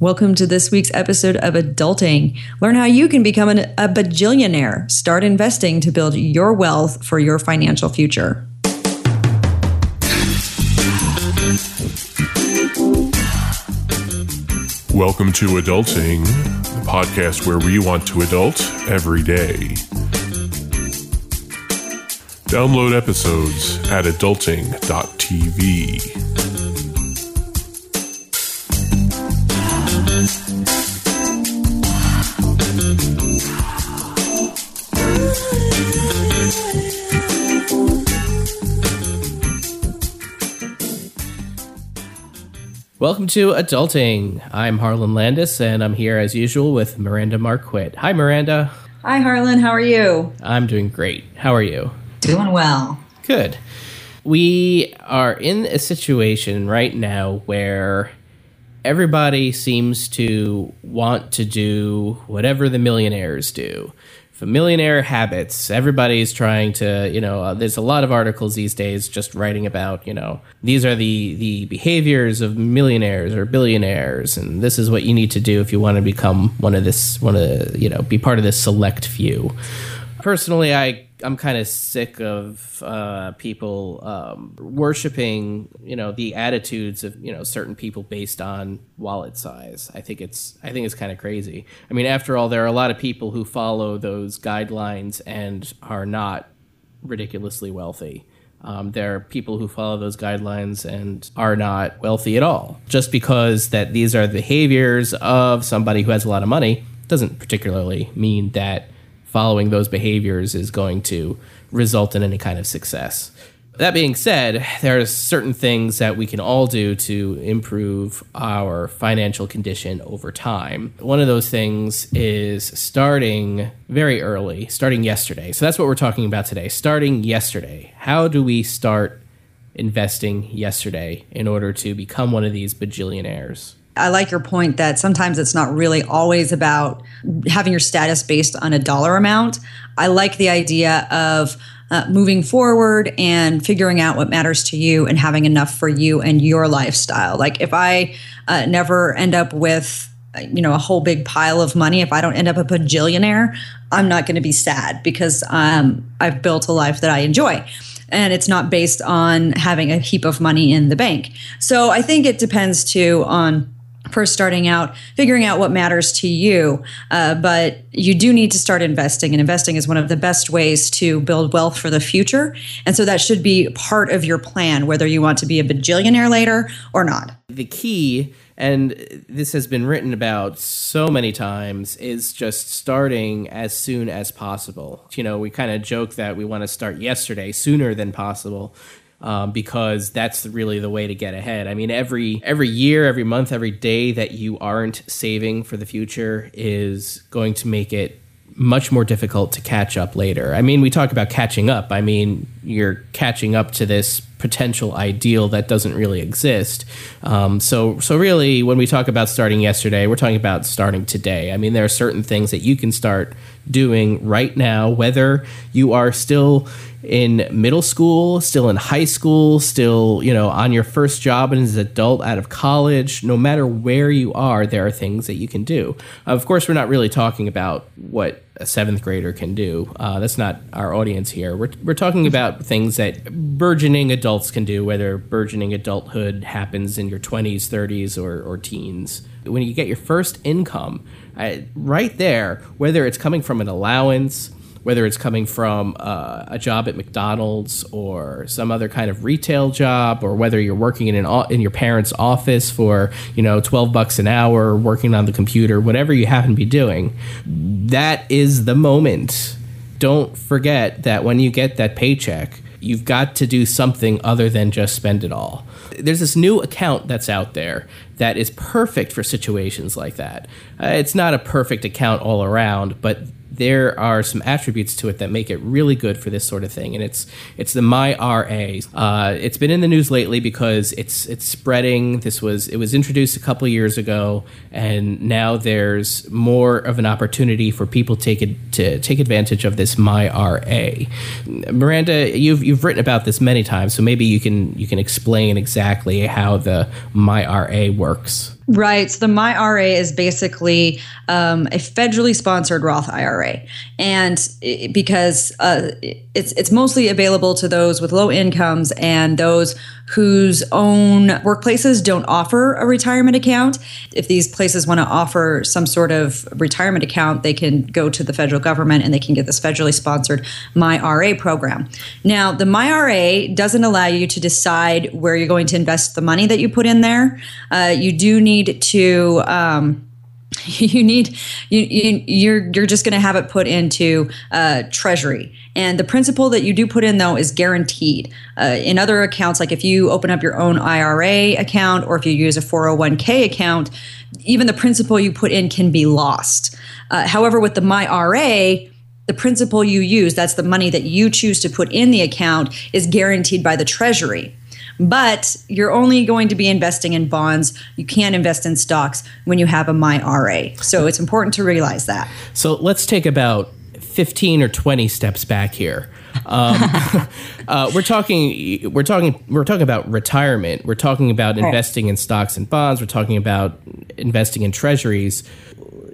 Welcome to this week's episode of Adulting. Learn how you can become an, a bajillionaire. Start investing to build your wealth for your financial future. Welcome to Adulting, the podcast where we want to adult every day. Download episodes at adulting.tv. Welcome to Adulting. I'm Harlan Landis, and I'm here as usual with Miranda Marquit. Hi, Miranda. Hi, Harlan. How are you? I'm doing great. How are you? Doing well. Good. We are in a situation right now where everybody seems to want to do whatever the millionaires do millionaire habits. Everybody's trying to, you know, uh, there's a lot of articles these days just writing about, you know, these are the the behaviors of millionaires or billionaires, and this is what you need to do if you want to become one of this, one of, you know, be part of this select few. Personally, I I'm kind of sick of uh, people um, worshiping, you know, the attitudes of you know certain people based on wallet size. I think it's I think it's kind of crazy. I mean, after all, there are a lot of people who follow those guidelines and are not ridiculously wealthy. Um, there are people who follow those guidelines and are not wealthy at all. Just because that these are the behaviors of somebody who has a lot of money doesn't particularly mean that following those behaviors is going to result in any kind of success. That being said, there are certain things that we can all do to improve our financial condition over time. One of those things is starting very early, starting yesterday. So that's what we're talking about today. Starting yesterday. How do we start investing yesterday in order to become one of these bajillionaires? I like your point that sometimes it's not really always about having your status based on a dollar amount. I like the idea of uh, moving forward and figuring out what matters to you and having enough for you and your lifestyle. Like if I uh, never end up with you know a whole big pile of money if i don't end up a bajillionaire i'm not going to be sad because um, i've built a life that i enjoy and it's not based on having a heap of money in the bank so i think it depends too on first starting out, figuring out what matters to you. Uh, but you do need to start investing, and investing is one of the best ways to build wealth for the future. And so that should be part of your plan, whether you want to be a bajillionaire later or not. The key, and this has been written about so many times, is just starting as soon as possible. You know, we kind of joke that we want to start yesterday, sooner than possible um, because that's really the way to get ahead. I mean, every every year, every month, every day that you aren't saving for the future is going to make it much more difficult to catch up later. I mean, we talk about catching up. I mean, you're catching up to this potential ideal that doesn't really exist. Um, so, so really, when we talk about starting yesterday, we're talking about starting today. I mean, there are certain things that you can start doing right now, whether you are still in middle school, still in high school, still, you know, on your first job and as an adult out of college, no matter where you are, there are things that you can do. Of course, we're not really talking about what a seventh grader can do. Uh, that's not our audience here. We're, we're talking about things that burgeoning adults can do, whether burgeoning adulthood happens in your 20s, 30s, or, or teens. When you get your first income, uh, right there, whether it's coming from an allowance, whether it's coming from uh, a job at McDonald's or some other kind of retail job, or whether you're working in an in your parents' office for you know twelve bucks an hour, working on the computer, whatever you happen to be doing, that is the moment. Don't forget that when you get that paycheck, you've got to do something other than just spend it all. There's this new account that's out there that is perfect for situations like that. Uh, it's not a perfect account all around, but there are some attributes to it that make it really good for this sort of thing, and it's it's the MyRA. Uh, it's been in the news lately because it's it's spreading. This was it was introduced a couple years ago, and now there's more of an opportunity for people take it, to take advantage of this MyRA. Miranda, you've you've written about this many times, so maybe you can you can explain exactly how the MyRA works. Right. So the MyRA is basically um, a federally sponsored Roth IRA, and it, because uh, it's it's mostly available to those with low incomes and those whose own workplaces don't offer a retirement account. If these places want to offer some sort of retirement account, they can go to the federal government and they can get this federally sponsored MyRA program. Now, the MyRA doesn't allow you to decide where you're going to invest the money that you put in there. Uh, you do need to. Um, you need you, you you're you're just going to have it put into uh, treasury. And the principal that you do put in though is guaranteed. Uh, in other accounts like if you open up your own ira account or if you use a 401k account even the principal you put in can be lost. Uh, however with the myra the principal you use that's the money that you choose to put in the account is guaranteed by the treasury but you're only going to be investing in bonds. You can't invest in stocks when you have a MyRA. So it's important to realize that. So let's take about 15 or 20 steps back here. Um, uh, we're talking we're talking we're talking about retirement. We're talking about investing in stocks and bonds. We're talking about investing in treasuries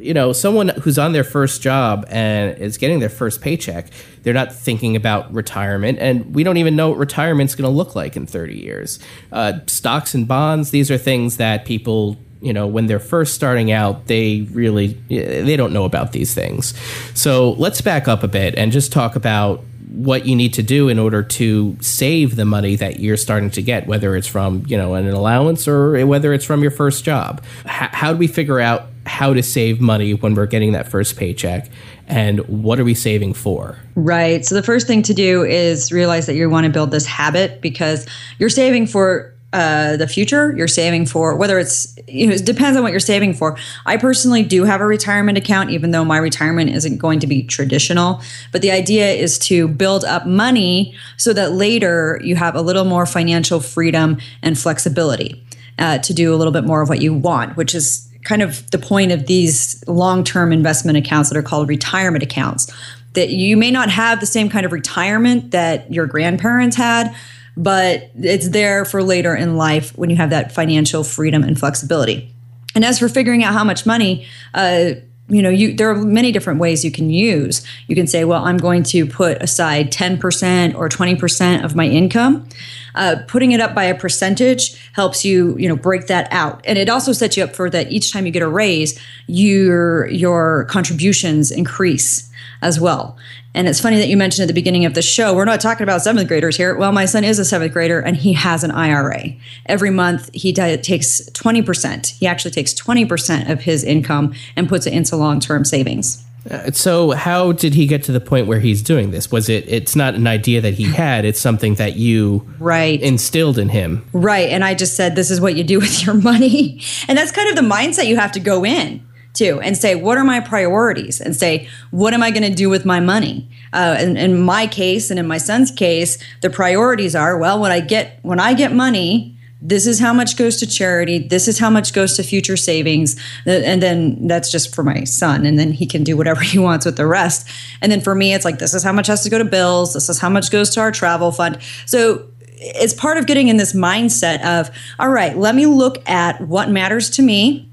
you know, someone who's on their first job and is getting their first paycheck, they're not thinking about retirement, and we don't even know what retirement's going to look like in 30 years. Uh, stocks and bonds, these are things that people you know when they're first starting out they really they don't know about these things so let's back up a bit and just talk about what you need to do in order to save the money that you're starting to get whether it's from you know an allowance or whether it's from your first job H- how do we figure out how to save money when we're getting that first paycheck and what are we saving for? Right. So the first thing to do is realize that you want to build this habit because you're saving for uh, the future. You're saving for whether it's you know it depends on what you're saving for. I personally do have a retirement account, even though my retirement isn't going to be traditional. But the idea is to build up money so that later you have a little more financial freedom and flexibility uh, to do a little bit more of what you want, which is kind of the point of these long-term investment accounts that are called retirement accounts that you may not have the same kind of retirement that your grandparents had but it's there for later in life when you have that financial freedom and flexibility. And as for figuring out how much money uh, you know you there are many different ways you can use. You can say well i'm going to put aside 10% or 20% of my income. Uh, putting it up by a percentage helps you you know break that out. And it also sets you up for that each time you get a raise your your contributions increase as well and it's funny that you mentioned at the beginning of the show, we're not talking about seventh graders here. Well, my son is a seventh grader and he has an IRA. Every month he d- takes 20%. He actually takes 20% of his income and puts it into long term savings. Uh, so how did he get to the point where he's doing this was it it's not an idea that he had it's something that you right instilled in him right and i just said this is what you do with your money and that's kind of the mindset you have to go in too and say what are my priorities? and say what am i going to do with my money? Uh, in, in my case and in my son's case the priorities are well when i get when i get money this is how much goes to charity this is how much goes to future savings and then that's just for my son and then he can do whatever he wants with the rest. And then for me it's like this is how much has to go to bills this is how much goes to our travel fund. So it's part of getting in this mindset of all right let me look at what matters to me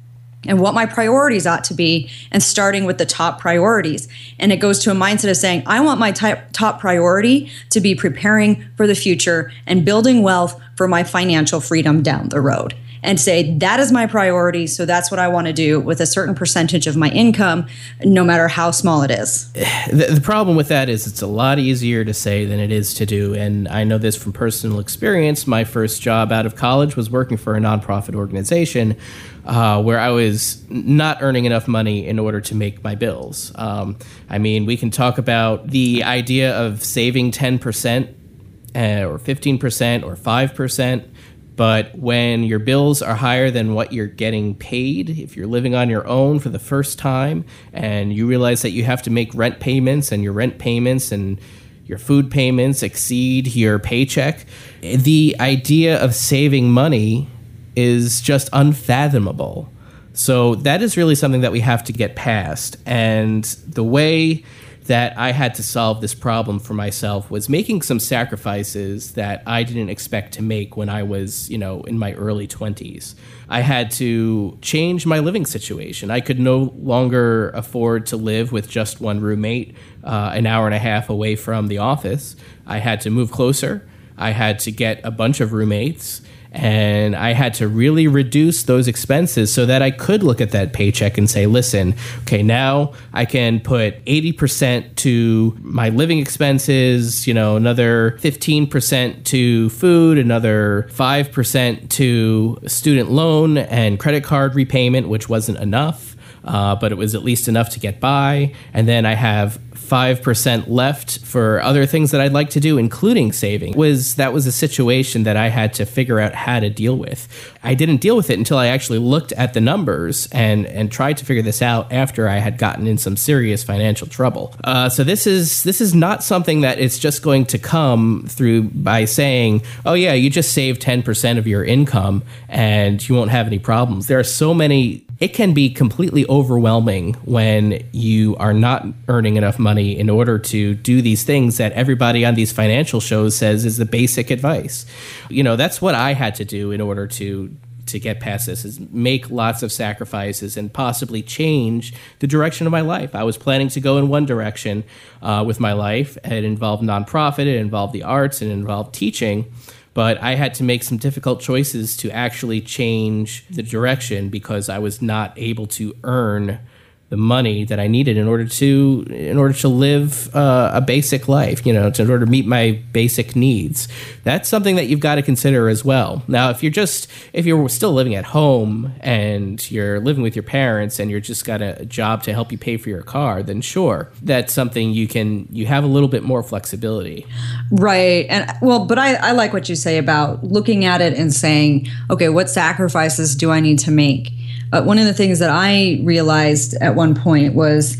and what my priorities ought to be and starting with the top priorities. And it goes to a mindset of saying i want my top priority to be preparing for the future and building wealth for my financial freedom down the road and say that is my priority so that's what i want to do with a certain percentage of my income no matter how small it is the, the, problem with that is it's a lot easier to say than it is to do and i know this from personal experience my first job out of college was working for a nonprofit organization uh, where I was not earning enough money in order to make my bills. Um, I mean, we can talk about the idea of saving 10% uh, or 15% or 5%. But when your bills are higher than what you're getting paid, if you're living on your own for the first time and you realize that you have to make rent payments and your rent payments and your food payments exceed your paycheck, the idea of saving money is just unfathomable. So that is really something that we have to get past. And the way that I had to solve this problem for myself was making some sacrifices that I didn't expect to make when I was, you know, in my early 20s. I had to change my living situation. I could no longer afford to live with just one roommate uh, an hour and a half away from the office. I had to move closer. I had to get a bunch of roommates and I had to really reduce those expenses so that I could look at that paycheck and say, listen, okay, now I can put 80% to my living expenses, you know, another 15% to food, another 5% to student loan and credit card repayment, which wasn't enough. Uh, but it was at least enough to get by. And then I have 5% left for other things that I'd like to do, including saving, was that was a situation that I had to figure out how to deal with. I didn't deal with it until I actually looked at the numbers and, and tried to figure this out after I had gotten in some serious financial trouble. Uh, so this is this is not something that it's just going to come through by saying, oh yeah, you just save 10% of your income and you won't have any problems. There are so many it can be completely overwhelming when you are not earning enough money in order to do these things that everybody on these financial shows says is the basic advice. You know, that's what I had to do in order to to get past this is make lots of sacrifices and possibly change the direction of my life. I was planning to go in one direction uh, with my life. It involved nonprofit, it involved the arts, it involved teaching but I had to make some difficult choices to actually change the direction because I was not able to earn the money that I needed in order to in order to live uh, a basic life, you know, to, in order to meet my basic needs. That's something that you've got to consider as well. Now, if you're just if you're still living at home and you're living with your parents and you're just got a, job to help you pay for your car, then sure, that's something you can you have a little bit more flexibility. Right. And well, but I, I like what you say about looking at it and saying, okay, what sacrifices do I need to make? Uh, one of the things that I realized at one point was,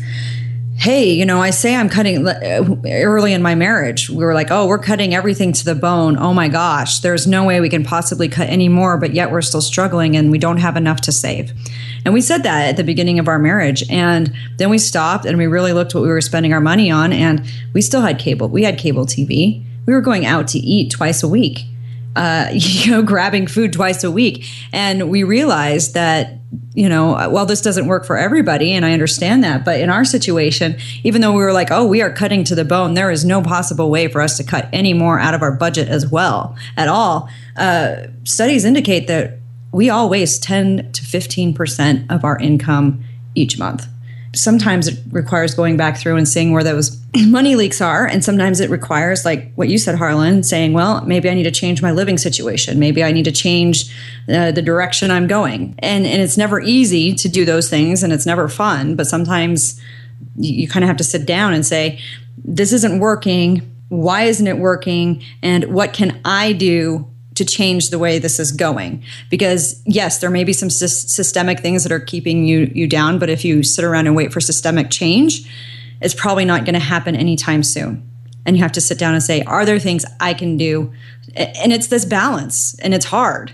hey, you know, I say I'm cutting uh, early in my marriage. We were like, oh, we're cutting everything to the bone. Oh my gosh, there's no way we can possibly cut any more, but yet we're still struggling and we don't have enough to save. And we said that at the beginning of our marriage. And then we stopped and we really looked what we were spending our money on. And we still had cable. We had cable TV. We were going out to eat twice a week. Uh, you know, grabbing food twice a week. And we realized that you know, well, this doesn't work for everybody, and I understand that. But in our situation, even though we were like, oh, we are cutting to the bone, there is no possible way for us to cut any more out of our budget as well at all. Uh, studies indicate that we all waste 10 to 15% of our income each month sometimes it requires going back through and seeing where those money leaks are. And sometimes it requires like what you said harlan saying well maybe i need to change my living situation. Maybe i need to change uh, the direction i'm going. And and it's never easy to do those things and it's never fun but sometimes you, you kind of have to sit down and say this isn't working. Why isn't it working? And what can i do to change the way this is going. Because yes there may be some sy- systemic things that are keeping you you down but if you sit around and wait for systemic change it's probably not going to happen anytime soon. And you have to sit down and say are there things i can do? And it's this balance and it's hard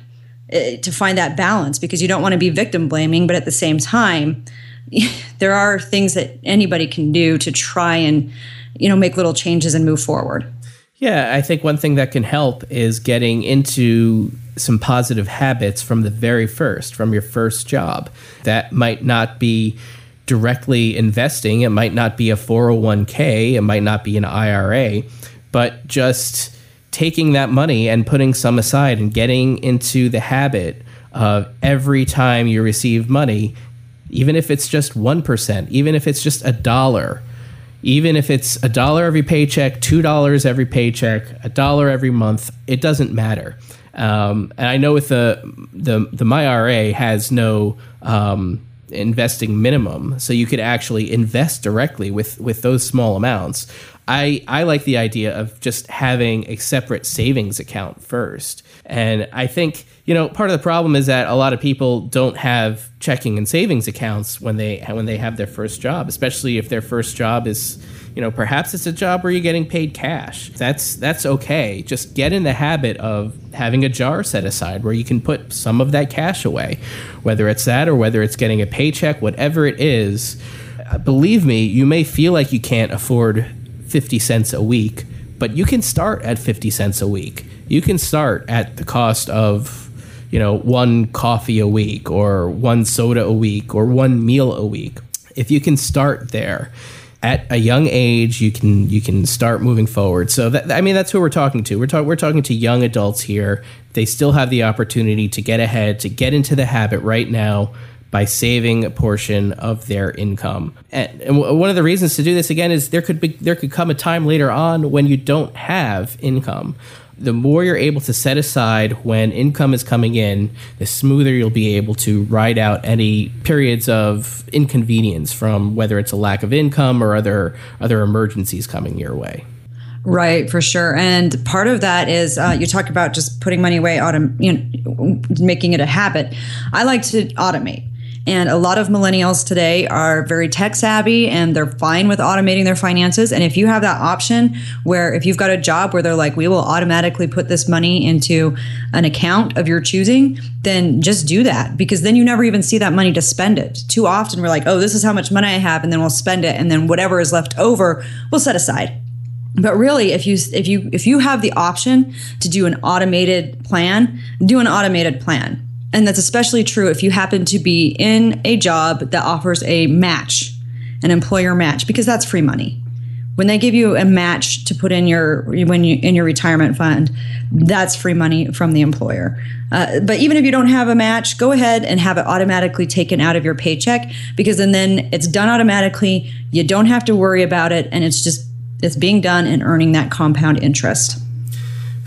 eh, to find that balance because you don't want to be victim blaming but at the same time there are things that anybody can do to try and you know make little changes and move forward yeah, I think one thing that can help is getting into some positive habits from the very first, from your first job. That might not be directly investing, it might not be a 401k, it might not be an IRA, but just taking that money and putting some aside and getting into the habit of every time you receive money, even if it's just 1%, even if it's just a dollar even if it's a dollar every paycheck, two dollars every paycheck, a dollar every month, it doesn't matter. Um, and I know with the the the MyRA has no um, investing minimum, so you could actually invest directly with with those small amounts. I I like the idea of just having a separate savings account first, and I think you know part of the problem is that a lot of people don't have checking and savings accounts when they when they have their first job, especially if their first job is you know perhaps it's a job where you're getting paid cash. That's that's okay. Just get in the habit of having a jar set aside where you can put some of that cash away, whether it's that or whether it's getting a paycheck, whatever it is believe me, you may feel like you can't afford 50 cents a week, but you can start at 50 cents a week. You can start at the cost of you know, one coffee a week or one soda a week or one meal a week. If you can start there at a young age, you can you can start moving forward. So that, I mean, that's who we're talking to. We're talking we're talking to young adults here. They still have the opportunity to get ahead, to get into the habit right now by saving a portion of their income. And, and, one of the reasons to do this again is there could be there could come a time later on when you don't have income the more you're able to set aside when income is coming in, the smoother you'll be able to ride out any periods of inconvenience from whether it's a lack of income or other other emergencies coming your way. Right, for sure. And part of that is uh, you talk about just putting money away, autom- you know, making it a habit. I like to automate. And a lot of millennials today are very tech savvy and they're fine with automating their finances. And if you have that option where if you've got a job where they're like, we will automatically put this money into an account of your choosing, then just do that because then you never even see that money to spend it. Too often we're like, oh, this is how much money I have, and then we'll spend it. And then whatever is left over, we'll set aside but really if you if you if you have the option to do an automated plan do an automated plan and that's especially true if you happen to be in a job that offers a match, an employer match, because that's free money. When they give you a match to put in your when you in your retirement fund, that's free money from the employer. Uh, but even if you don't have a match, go ahead and have it automatically taken out of your paycheck because then then it's done automatically. You don't have to worry about it, and it's just it's being done and earning that compound interest.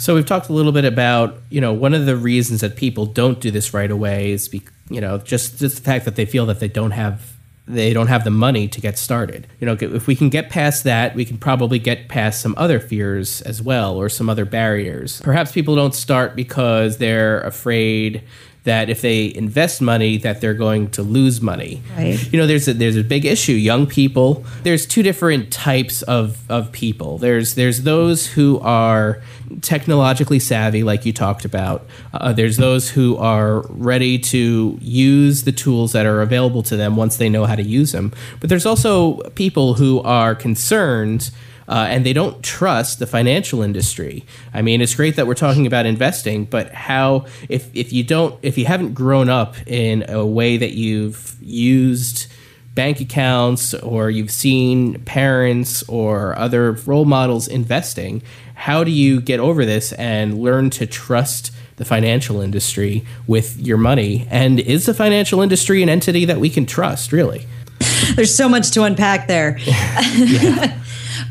So we've talked a little bit about, you know, one of the reasons that people don't do this right away is, be, you know, just, just the fact that they feel that they don't have they don't have the money to get started. You know, if we can get past that, we can probably get past some other fears as well or some other barriers. Perhaps people don't start because they're afraid that if they invest money that they're going to lose money. Right. You know, there's a, there's a big issue. Young people. There's two different types of, of people. There's there's those who are technologically savvy, like you talked about. Uh, there's those who are ready to use the tools that are available to them once they know how to use them. But there's also people who are concerned uh, and they don't trust the financial industry. I mean, it's great that we're talking about investing, but how if if you don't if you haven't grown up in a way that you've used bank accounts or you've seen parents or other role models investing, how do you get over this and learn to trust the financial industry with your money? And is the financial industry an entity that we can trust, really? There's so much to unpack there.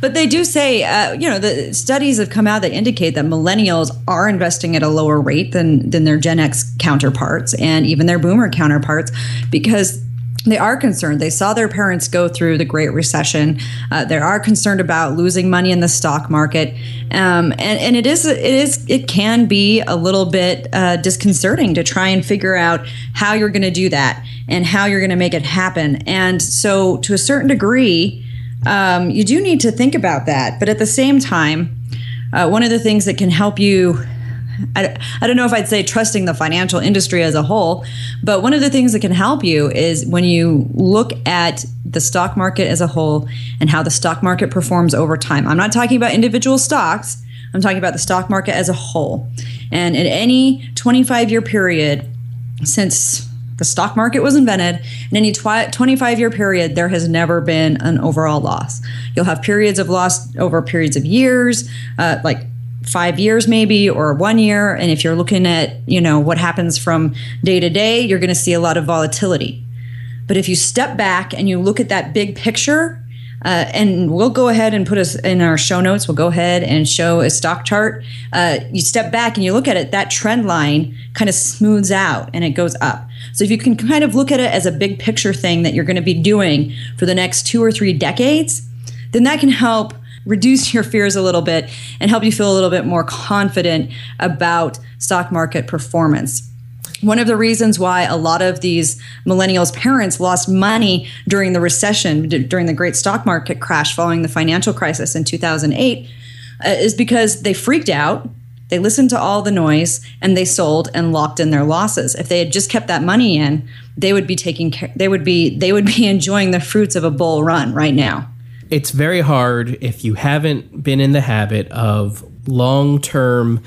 But they do say, uh, you know, the studies have come out that indicate that millennials are investing at a lower rate than than their Gen X counterparts and even their Boomer counterparts because they are concerned. They saw their parents go through the Great Recession. Uh, they are concerned about losing money in the stock market, um, and and it is it is it can be a little bit uh, disconcerting to try and figure out how you're going to do that and how you're going to make it happen. And so, to a certain degree, um, you do need to think about that. But at the same time, uh, one of the things that can help you I, I don't know if I'd say trusting the financial industry as a whole, but one of the things that can help you is when you look at the stock market as a whole and how the stock market performs over time. I'm not talking about individual stocks, I'm talking about the stock market as a whole. And in any 25 year period since the stock market was invented. In any twi- 25 year period, there has never been an overall loss. You'll have periods of loss over periods of years, uh, like five years maybe or one year and if you're looking at you know what happens from day to day you're going to see a lot of volatility but if you step back and you look at that big picture uh, and we'll go ahead and put us in our show notes. We'll go ahead and show a stock chart. Uh, you step back and you look at it, that trend line kind of smooths out and it goes up. So if you can kind of look at it as a big picture thing that you're going to be doing for the next two or three decades, then that can help reduce your fears a little bit and help you feel a little bit more confident about stock market performance. One of the reasons why a lot of these millennials' parents lost money during the recession, during the great stock market crash following the financial crisis in 2008, uh, is because they freaked out. They listened to all the noise and they sold and locked in their losses. If they had just kept that money in, they would be taking care they would be they would be enjoying the fruits of a bull run right now it's very hard if you haven't been in the habit of long-term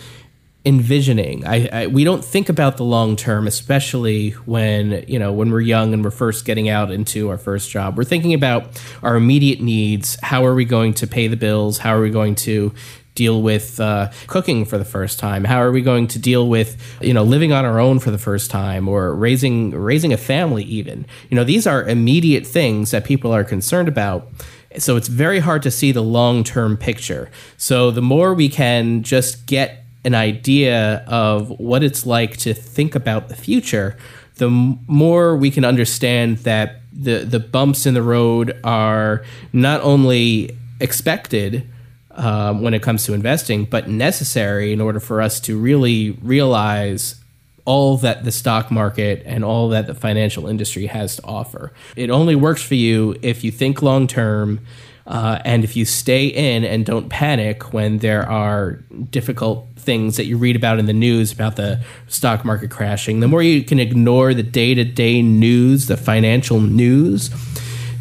envisioning. I, I, we don't think about the long term, especially when you know when we're young and we're first getting out into our first job. We're thinking about our immediate needs. How are we going to pay the bills? How are we going to deal with uh, cooking for the first time? How are we going to deal with you know living on our own for the first time or raising raising a family? Even you know these are immediate things that people are concerned about. So it's very hard to see the long term picture. So the more we can just get an idea of what it's like to think about the future, the more we can understand that the the bumps in the road are not only expected um, when it comes to investing, but necessary in order for us to really realize all that the stock market and all that the financial industry has to offer. It only works for you if you think long term uh, and if you stay in and don't panic when there are difficult things that you read about in the news about the stock market crashing, the more you can ignore the day to day news, the financial news,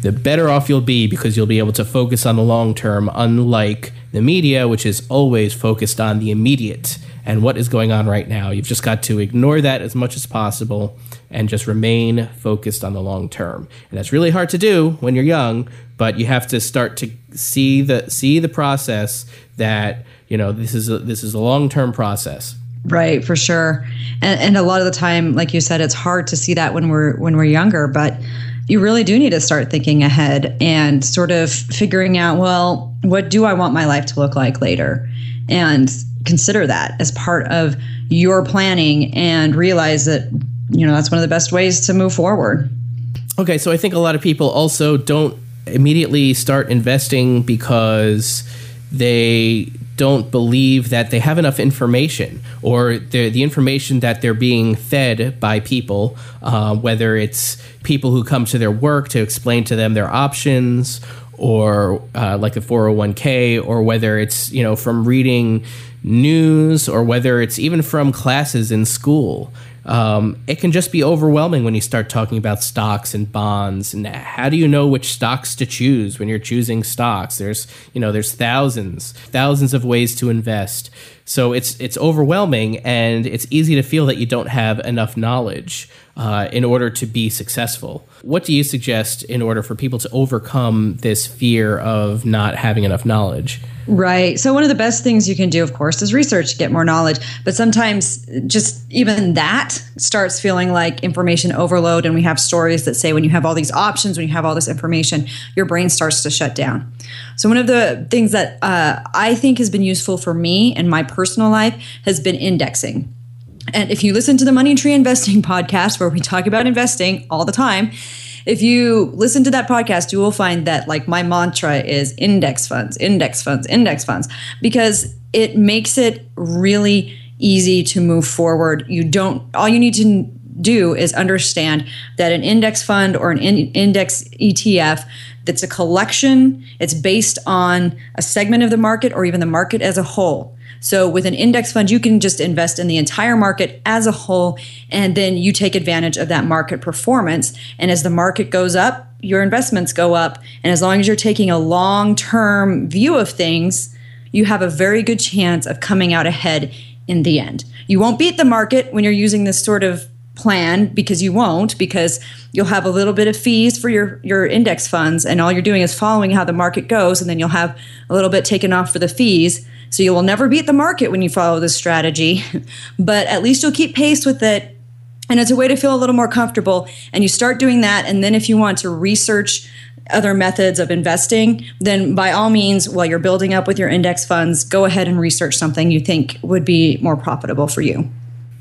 the better off you'll be because you'll be able to focus on the long term, unlike the media, which is always focused on the immediate and what is going on right now. You've just got to ignore that as much as possible and just remain focused on the long term. And that's really hard to do when you're young, but you have to start to see the see the process that you know this is a, this is a long term process. Right, for sure. And, and a lot of the time, like you said, it's hard to see that when we're when we're younger, but you really do need to start thinking ahead and sort of figuring out, well, what do I want my life to look like later? And consider that as part of your planning and realize that, you know, that's one of the best ways to move forward. Okay, so I think a lot of people also don't immediately start investing because they don't believe that they have enough information or the the information that they're being fed by people, uh, whether it's people who come to their work to explain to them their options or uh, like the 401k or whether it's you know from reading news or whether it's even from classes in school um, it can just be overwhelming when you start talking about stocks and bonds. And how do you know which stocks to choose when you're choosing stocks? There's you know there's thousands thousands of ways to invest. So it's it's overwhelming and it's easy to feel that you don't have enough knowledge uh, in order to be successful what do you suggest in order for people to overcome this fear of not having enough knowledge Right. So, one of the best things you can do, of course, is research, get more knowledge. But sometimes just even that starts feeling like information overload. And we have stories that say when you have all these options, when you have all this information, your brain starts to shut down. So, one of the things that uh, I think has been useful for me in my personal life has been indexing. And if you listen to the Money Tree Investing podcast, where we talk about investing all the time, if you listen to that podcast, you will find that like my mantra is index funds, index funds, index funds, because it makes it really easy to move forward. You don't, all you need to do is understand that an index fund or an in, index ETF that's a collection, it's based on a segment of the market or even the market as a whole. So with an index fund, you can just invest in the entire market as a whole, and then you take advantage of that market performance. And as the market goes up, your investments go up. And as long as you're taking a long term view of things, you have a very good chance of coming out ahead in the end. You won't beat the market when you're using this sort of plan because you won't because you'll have a little bit of fees for your your index funds and all you're doing is following how the market goes and then you'll have a little bit taken off for the fees so you will never beat the market when you follow this strategy, but at least you'll keep pace with it. And it's a way to feel a little more comfortable. And you start doing that. And then if you want to research other methods of investing, then by all means, while you're building up with your index funds, go ahead and research something you think would be more profitable for you.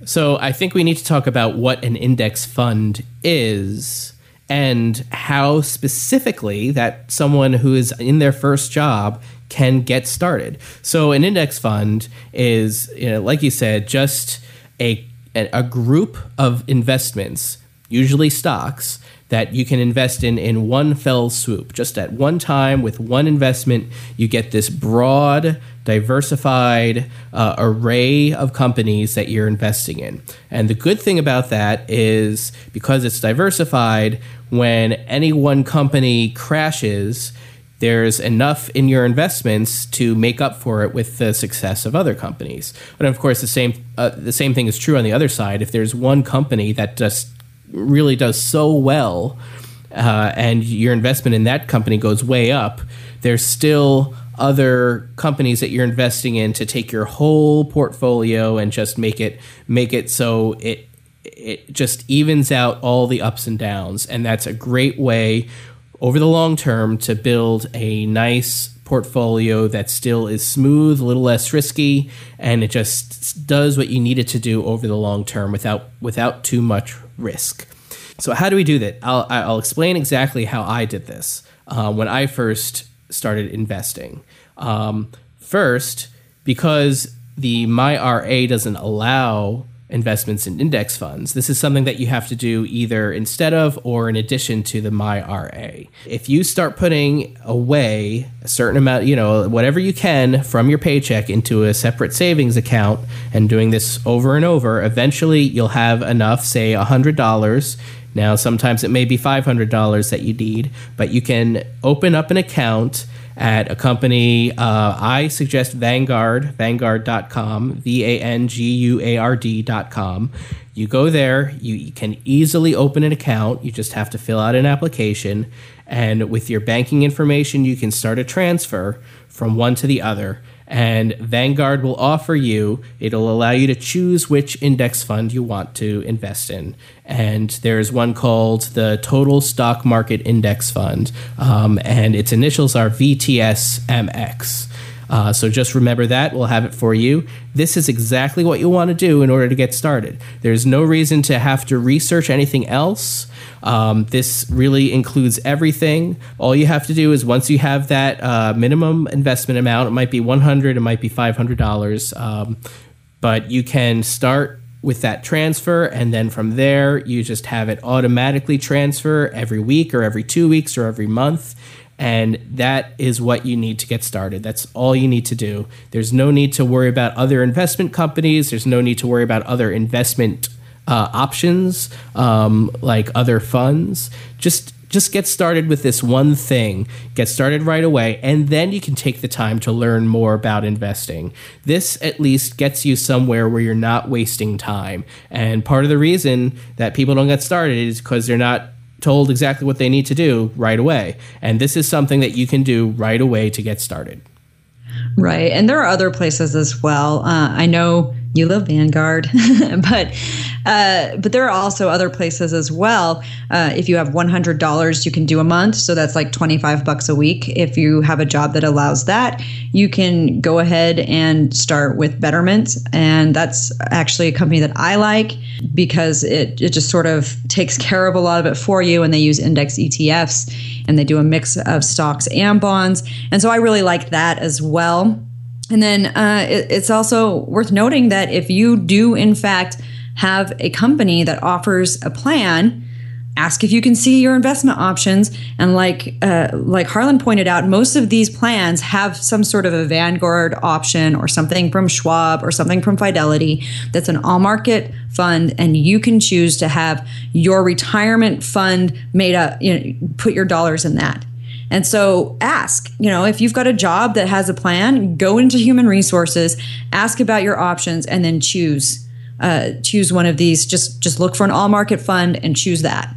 So I think we need to talk about what an index fund is and how specifically that someone who is in their first job can get started. So an index fund is, you know, like you said, just a a group of investments usually stocks, that you can invest in in one fell swoop. Just at one time with one investment, you get this broad, diversified uh, array of companies that you're investing in. And the good thing about that is because it's diversified, when any one company crashes, there's enough in your investments to make up for it with the success of other companies. But of course, the same uh, the same thing is true on the other side. If there's one company that just really does so well, uh, and your investment in that company goes way up, there's still other companies that you're investing in to take your whole portfolio and just make it make it so it it just evens out all the ups and downs and that's a great way over the long term to build a nice portfolio that still is smooth, a little less risky, and it just does what you need it to do over the long term without without too much risk. So how do we do that? I'll, I'll explain exactly how I did this uh, when I first started investing. Um, first, because the MyRA doesn't allow investments in index funds. This is something that you have to do either instead of or in addition to the MyRA. If you start putting away a certain amount, you know, whatever you can from your paycheck into a separate savings account and doing this over and over, eventually you'll have enough, say $100 now, sometimes it may be $500 that you need, but you can open up an account at a company. Uh, I suggest Vanguard, vanguard.com, V A N G U A R D.com. You go there, you, you can easily open an account. You just have to fill out an application. And with your banking information, you can start a transfer from one to the other and Vanguard will offer you, it'll allow you to choose which index fund you want to invest in. And there's one called the Total Stock Market Index Fund, um, and its initials are VTSMX. Uh, so just remember that. We'll have it for you. This is exactly what you want to do in order to get started. There's no reason to have to research anything else. Um, this really includes everything. All you have to do is once you have that uh, minimum investment amount, it might be 100, it might be $500, um, but you can start with that transfer and then from there you just have it automatically transfer every week or every two weeks or every month and that is what you need to get started. That's all you need to do. There's no need to worry about other investment companies. There's no need to worry about other investment uh, options um, like other funds. Just just get started with this one thing. Get started right away, and then you can take the time to learn more about investing. This at least gets you somewhere where you're not wasting time. And part of the reason that people don't get started is because they're not told exactly what they need to do right away. And this is something that you can do right away to get started. Right. And there are other places as well. Uh, I know you love Vanguard, but uh, but there are also other places as well. Uh, if you have one hundred dollars, you can do a month, so that's like twenty five bucks a week. If you have a job that allows that, you can go ahead and start with Betterment, and that's actually a company that I like because it it just sort of takes care of a lot of it for you, and they use index ETFs, and they do a mix of stocks and bonds, and so I really like that as well. And then uh, it, it's also worth noting that if you do, in fact, have a company that offers a plan, ask if you can see your investment options. And like uh, like Harlan pointed out, most of these plans have some sort of a Vanguard option or something from Schwab or something from Fidelity that's an all market fund, and you can choose to have your retirement fund made up. You know, put your dollars in that. And so ask, you know, if you've got a job that has a plan, go into human resources, ask about your options, and then choose. Uh, choose one of these. Just just look for an all market fund and choose that.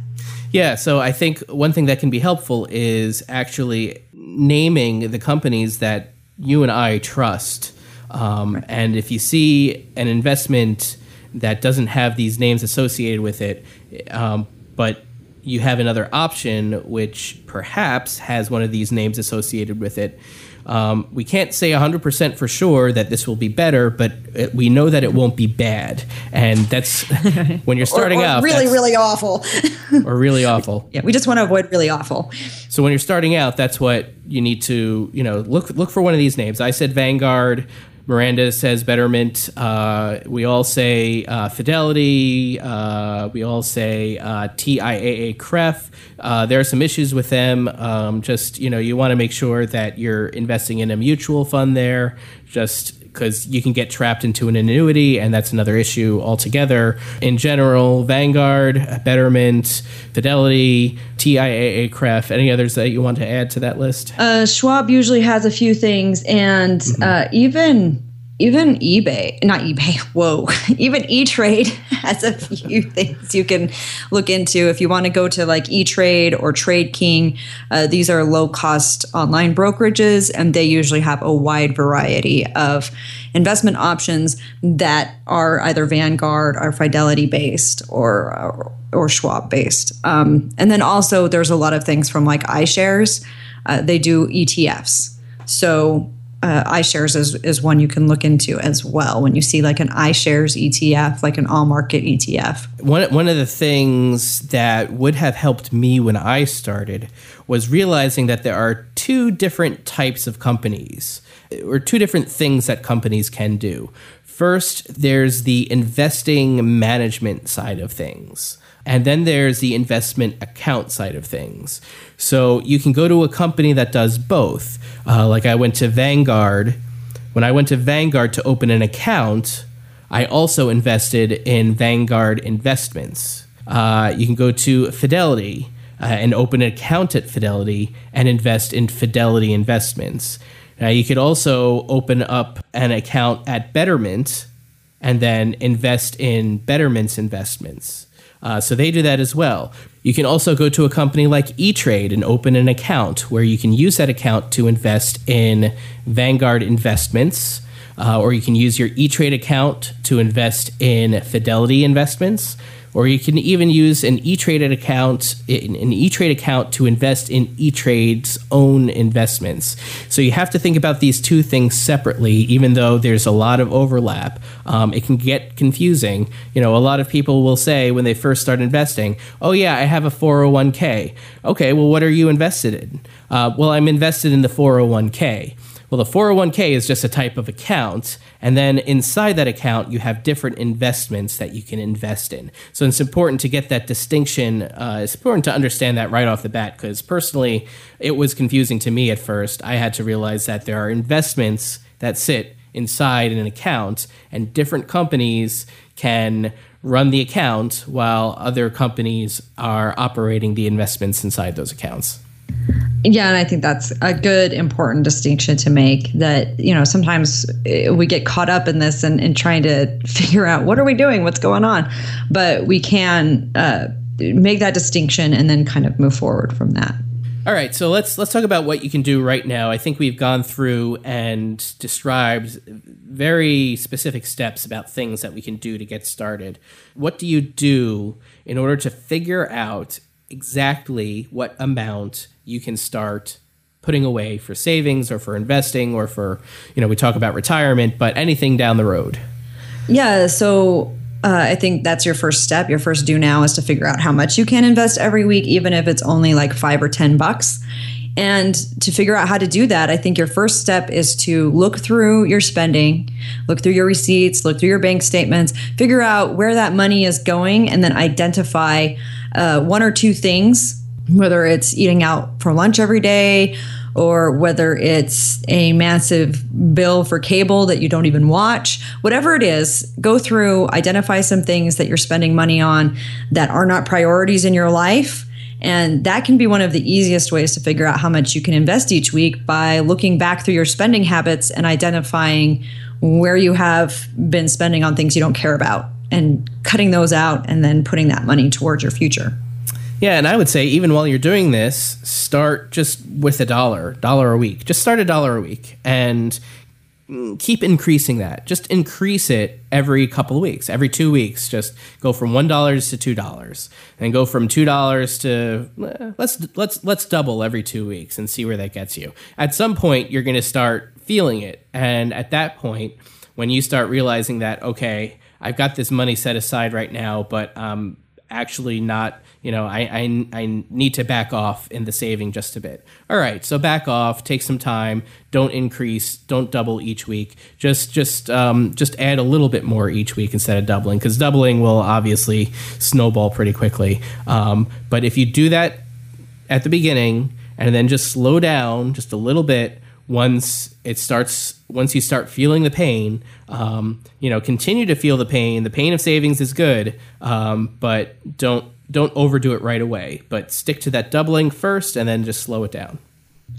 Yeah, so I think one thing that can be helpful is actually naming the companies that you and I trust. Um, right. And if you see an investment that doesn't have these names associated with it, um, but you have another option which perhaps has one of these names associated with it. Um, we can't say 100% for sure that this will be better, but it, we know that it won't be bad. And that's when you're starting or, or out. Really, really awful. or really awful. Yeah, we just want to avoid really awful. So when you're starting out, that's what you need to, you know, look look for one of these names. I said Vanguard. Miranda says Betterment. Uh, we all say uh, Fidelity. Uh, we all say uh, TIAA CREF. Uh, there are some issues with them. Um, just you know, you want to make sure that you're investing in a mutual fund there. Just because you can get trapped into an annuity, and that's another issue altogether. In general, Vanguard, Betterment, Fidelity, TIAA, CREF, any others that you want to add to that list? Uh, Schwab usually has a few things, and mm-hmm. uh, even even eBay, not eBay, whoa, even E Trade has a few things you can look into if you want to go to like E Trade or Trade King. Uh, these are low cost online brokerages, and they usually have a wide variety of investment options that are either Vanguard or Fidelity based or or, or Schwab based. Um, and then also there's a lot of things from like iShares. Uh, they do ETFs. So uh, iShares is, is one you can look into as well when you see like an iShares ETF, like an all market ETF. One, one of the things that would have helped me when I started was realizing that there are two different types of companies or two different things that companies can do. First, there's the investing management side of things. And then there's the investment account side of things. So you can go to a company that does both. Uh, like I went to Vanguard. When I went to Vanguard to open an account, I also invested in Vanguard Investments. Uh, you can go to Fidelity uh, and open an account at Fidelity and invest in Fidelity Investments. Now, you could also open up an account at Betterment and then invest in Betterment's investments. Uh, so they do that as well. You can also go to a company like E-Trade and open an account where you can use that account to invest in Vanguard investments, uh, or you can use your E-Trade account to invest in Fidelity investments or you can even use an E-Trade account, an E-Trade account to invest in E-Trade's own investments. So you have to think about these two things separately, even though there's a lot of overlap. Um, it can get confusing. You know, a lot of people will say when they first start investing, "Oh yeah, I have a 401k." Okay, well, what are you invested in? Uh, well, I'm invested in the 401k. Well, the 401k is just a type of account. And then inside that account, you have different investments that you can invest in. So it's important to get that distinction. Uh, it's important to understand that right off the bat because personally, it was confusing to me at first. I had to realize that there are investments that sit inside an account, and different companies can run the account while other companies are operating the investments inside those accounts. Yeah, and I think that's a good, important distinction to make. That you know, sometimes eh, we get caught up in this and, and trying to figure out what are we doing, what's going on, but we can uh, make that distinction and then kind of move forward from that. All right, so let's let's talk about what you can do right now. I think we've gone through and described very specific steps about things that we can do to get started. What do you do in order to figure out exactly what amount you can start putting away for savings or for investing or for you know we talk about retirement but anything down the road yeah so uh, I think that's your first step. Your first do now is to figure out how much you can invest every week, even if it's only like five or 10 bucks. And to figure out how to do that, I think your first step is to look through your spending, look through your receipts, look through your bank statements, figure out where that money is going, and then identify uh, one or two things whether it's eating out for lunch every day or whether it's a massive bill for cable that you don't even watch, whatever it is, go through, identify some things that you're spending money on that are not priorities in your life. And that can be one of the easiest ways to figure out how much you can invest each week by looking back through your spending habits and identifying where you have been spending on things you don't care about and cutting those out and then putting that money towards your future. Yeah, and I would say even while you're doing this, start just with a dollar, dollar a week. Just start a dollar a week and keep increasing that. Just increase it every couple of weeks, every two weeks. Just go from one dollars to two dollars, and go from two dollars to eh, let's let's let's double every two weeks and see where that gets you. At some point, you're going to start feeling it, and at that point, when you start realizing that okay, I've got this money set aside right now, but um, actually not you know I, I i need to back off in the saving just a bit. All right so back off take some time don't increase don't double each week. Just just um, just add a little bit more each week instead of doubling because doubling will obviously snowball pretty quickly. Um, but if you do that at the beginning and then just slow down just a little bit once it starts once you start feeling the pain um, you know continue to feel the pain. The pain of savings is good um, but don't don't overdo it right away but stick to that doubling first and then just slow it down.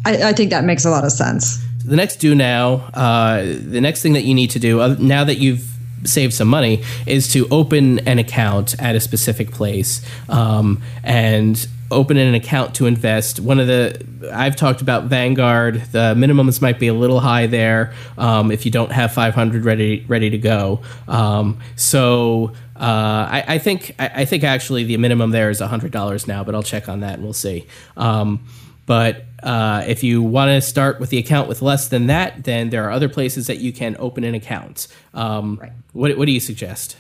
I, I think that makes a lot of sense. The next do now uh, the next thing that you need to do uh, now that you've saved some money is to open an account at a specific place um, and open an account to invest. One of the I've talked about Vanguard. The minimums might be a little high there um, if you don't have 500 ready ready to go. Um, so uh, I, I, think I, I, think actually the minimum there is hundred dollars now, but I'll check on that and we'll see. Um, but uh, if you want to start with the account with less than that, then there are other places that you can open an account. Um, right. What, what do you suggest?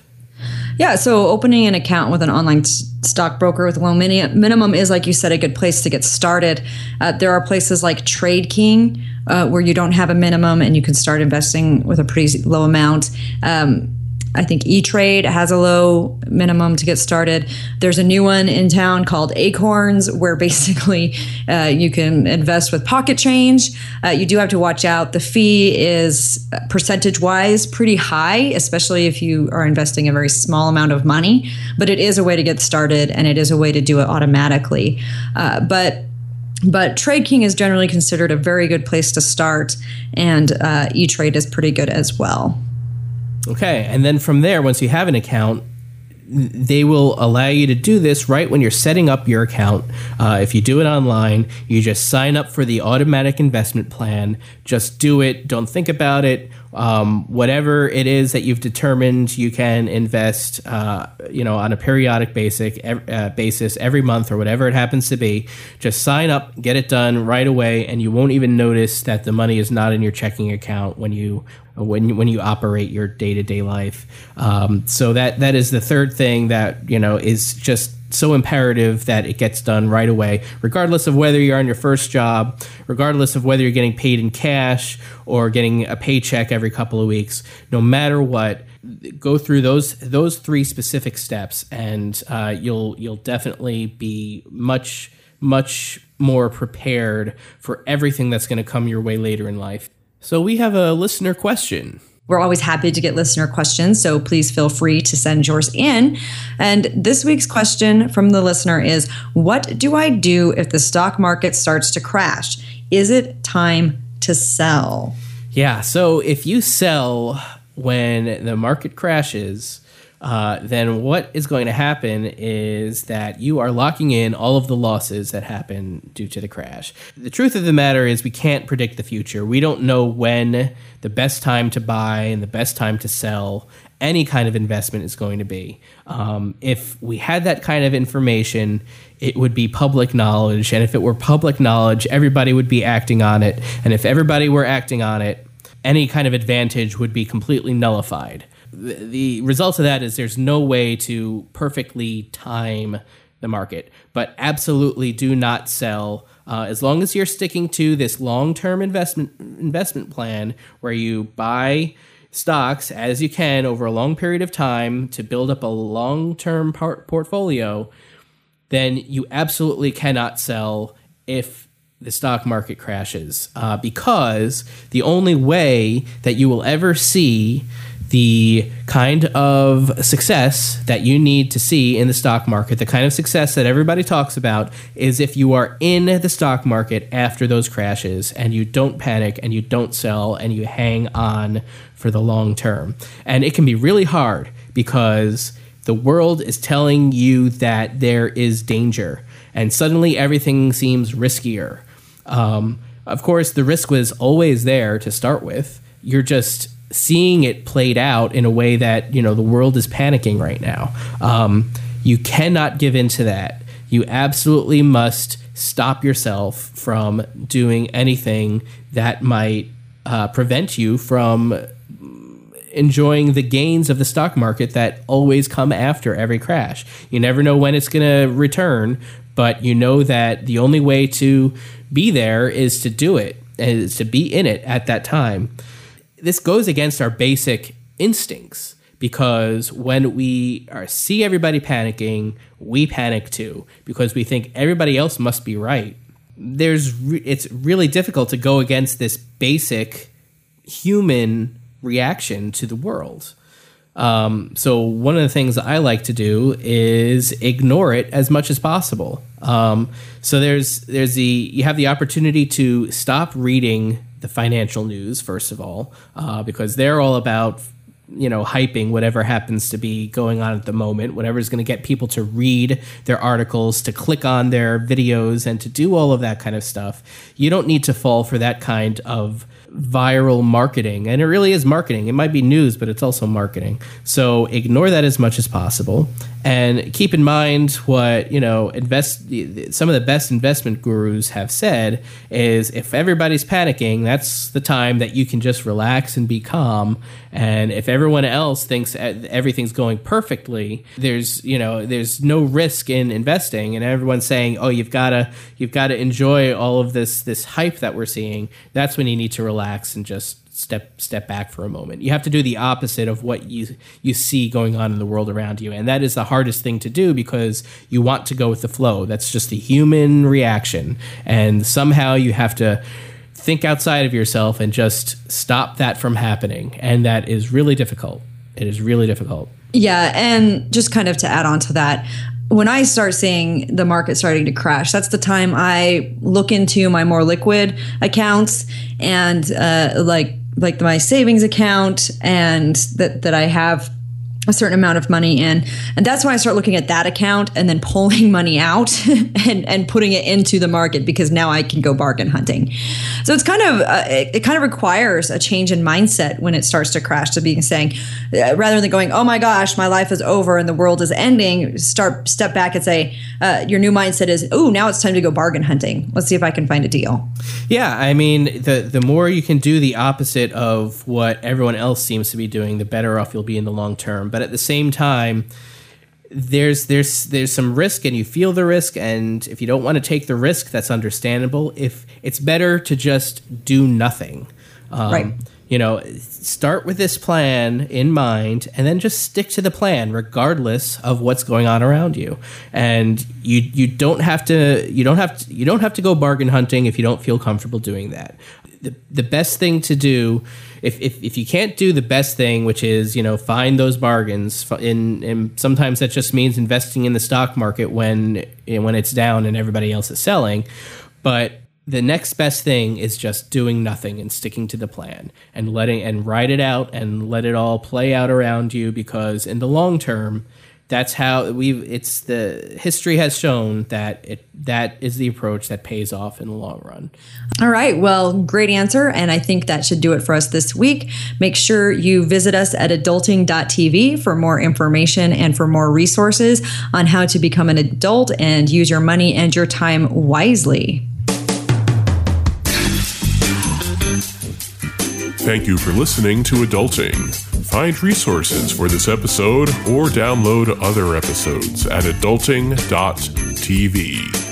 Yeah, so opening an account with an online stockbroker with low mini- minimum is, like you said, a good place to get started. Uh, there are places like Trade King uh, where you don't have a minimum and you can start investing with a pretty low amount. Um, I think E Trade has a low minimum to get started. There's a new one in town called Acorns, where basically uh, you can invest with pocket change. Uh, you do have to watch out. The fee is percentage wise pretty high, especially if you are investing a very small amount of money. But it is a way to get started, and it is a way to do it automatically. Uh, but but Trade King is generally considered a very good place to start, and uh, E Trade is pretty good as well. Okay, and then from there, once you have an account, they will allow you to do this right when you're setting up your account. Uh, if you do it online, you just sign up for the automatic investment plan. Just do it. Don't think about it. Um, whatever it is that you've determined you can invest, uh, you know, on a periodic basic uh, basis every month or whatever it happens to be, just sign up, get it done right away, and you won't even notice that the money is not in your checking account when you when you, when you operate your day to day life. Um, so that that is the third thing that you know is just so imperative that it gets done right away, regardless of whether you're on your first job, regardless of whether you're getting paid in cash or getting a paycheck every couple of weeks. No matter what, go through those those three specific steps, and uh, you'll you'll definitely be much much more prepared for everything that's going to come your way later in life. So we have a listener question. We're always happy to get listener questions, so please feel free to send yours in. And this week's question from the listener is What do I do if the stock market starts to crash? Is it time to sell? Yeah, so if you sell when the market crashes, uh, then what is going to happen is that you are locking in all of the losses that happen due to the crash. The truth of the matter is, we can't predict the future. We don't know when the best time to buy and the best time to sell any kind of investment is going to be. Um, if we had that kind of information, it would be public knowledge. And if it were public knowledge, everybody would be acting on it. And if everybody were acting on it, any kind of advantage would be completely nullified the result of that is there's no way to perfectly time the market, but absolutely do not sell. Uh, as long as you're sticking to this long-term investment investment plan where you buy stocks as you can over a long period of time to build up a long-term part- portfolio, then you absolutely cannot sell if the stock market crashes uh, because the only way that you will ever see the kind of success that you need to see in the stock market, the kind of success that everybody talks about, is if you are in the stock market after those crashes and you don't panic and you don't sell and you hang on for the long term. And it can be really hard because the world is telling you that there is danger and suddenly everything seems riskier. Um, of course, the risk was always there to start with. You're just seeing it played out in a way that you know the world is panicking right now. Um, you cannot give in to that. You absolutely must stop yourself from doing anything that might uh, prevent you from enjoying the gains of the stock market that always come after every crash. You never know when it's going to return, but you know that the only way to be there is to do it, is to be in it at that time. This goes against our basic instincts because when we are, see everybody panicking, we panic too because we think everybody else must be right. There's re- it's really difficult to go against this basic human reaction to the world. Um, so one of the things I like to do is ignore it as much as possible. Um, so there's there's the you have the opportunity to stop reading the financial news first of all uh, because they're all about you know hyping whatever happens to be going on at the moment whatever's going to get people to read their articles to click on their videos and to do all of that kind of stuff. You don't need to fall for that kind of viral marketing and it really is marketing. It might be news but it's also marketing. So ignore that as much as possible and keep in mind what you know invest some of the best investment gurus have said is if everybody's panicking that's the time that you can just relax and be calm. And if everyone else thinks everything's going perfectly there's you know there's no risk in investing. And everyone's saying oh you've got to you've got to enjoy all of this this hype that we're seeing. That's when you need to relax and just step step back for a moment. You have to do the opposite of what you you see going on in the world around you, and that is the hardest thing to do because you want to go with the flow. That's just a human reaction, and somehow you have to think outside of yourself and just stop that from happening, and that is really difficult. It is really difficult. Yeah, and just kind of to add on to that, when I start seeing the market starting to crash, that's the time I look into my more liquid accounts and uh, like like my savings account and that that I have a certain amount of money in. And that's why I start looking at that account and then pulling money out and, and putting it into the market because now I can go bargain hunting. So it's kind of, uh, it, it, kind of requires a change in mindset when it starts to crash to being saying, uh, rather than going, oh my gosh, my life is over and the world is ending, start, step back and say, uh, your new mindset is, oh, now it's time to go bargain hunting. Let's see if I can find a deal. Yeah. I mean, the, the more you can do the opposite of what everyone else seems to be doing, the better off you'll be in the long term. But but at the same time there's there's there's some risk and you feel the risk. And if you don't want to take the risk that's understandable. If it's better to just do nothing um, right. you know start with this plan in mind and then just stick to the plan regardless of what's going on around you. And you you don't have to you don't have to you don't have to go bargain hunting if you don't feel comfortable doing that the, the best thing to do if, if, if you can't do the best thing, which is you know find those bargains, in and sometimes that just means investing in the stock market when when it's down and everybody else is selling, but the next best thing is just doing nothing and sticking to the plan and letting and write it out and let it all play out around you because in the long term that's how we've it's the history has shown that it that is the approach that pays off in the long run. All right. Well great answer. And i think that should do it for us this week. Make sure you visit us at adulting.tv for more information and for more resources on how to become an adult and use your money and your time wisely. Thank you for listening to adulting Find resources for this episode or download other episodes at adulting.tv.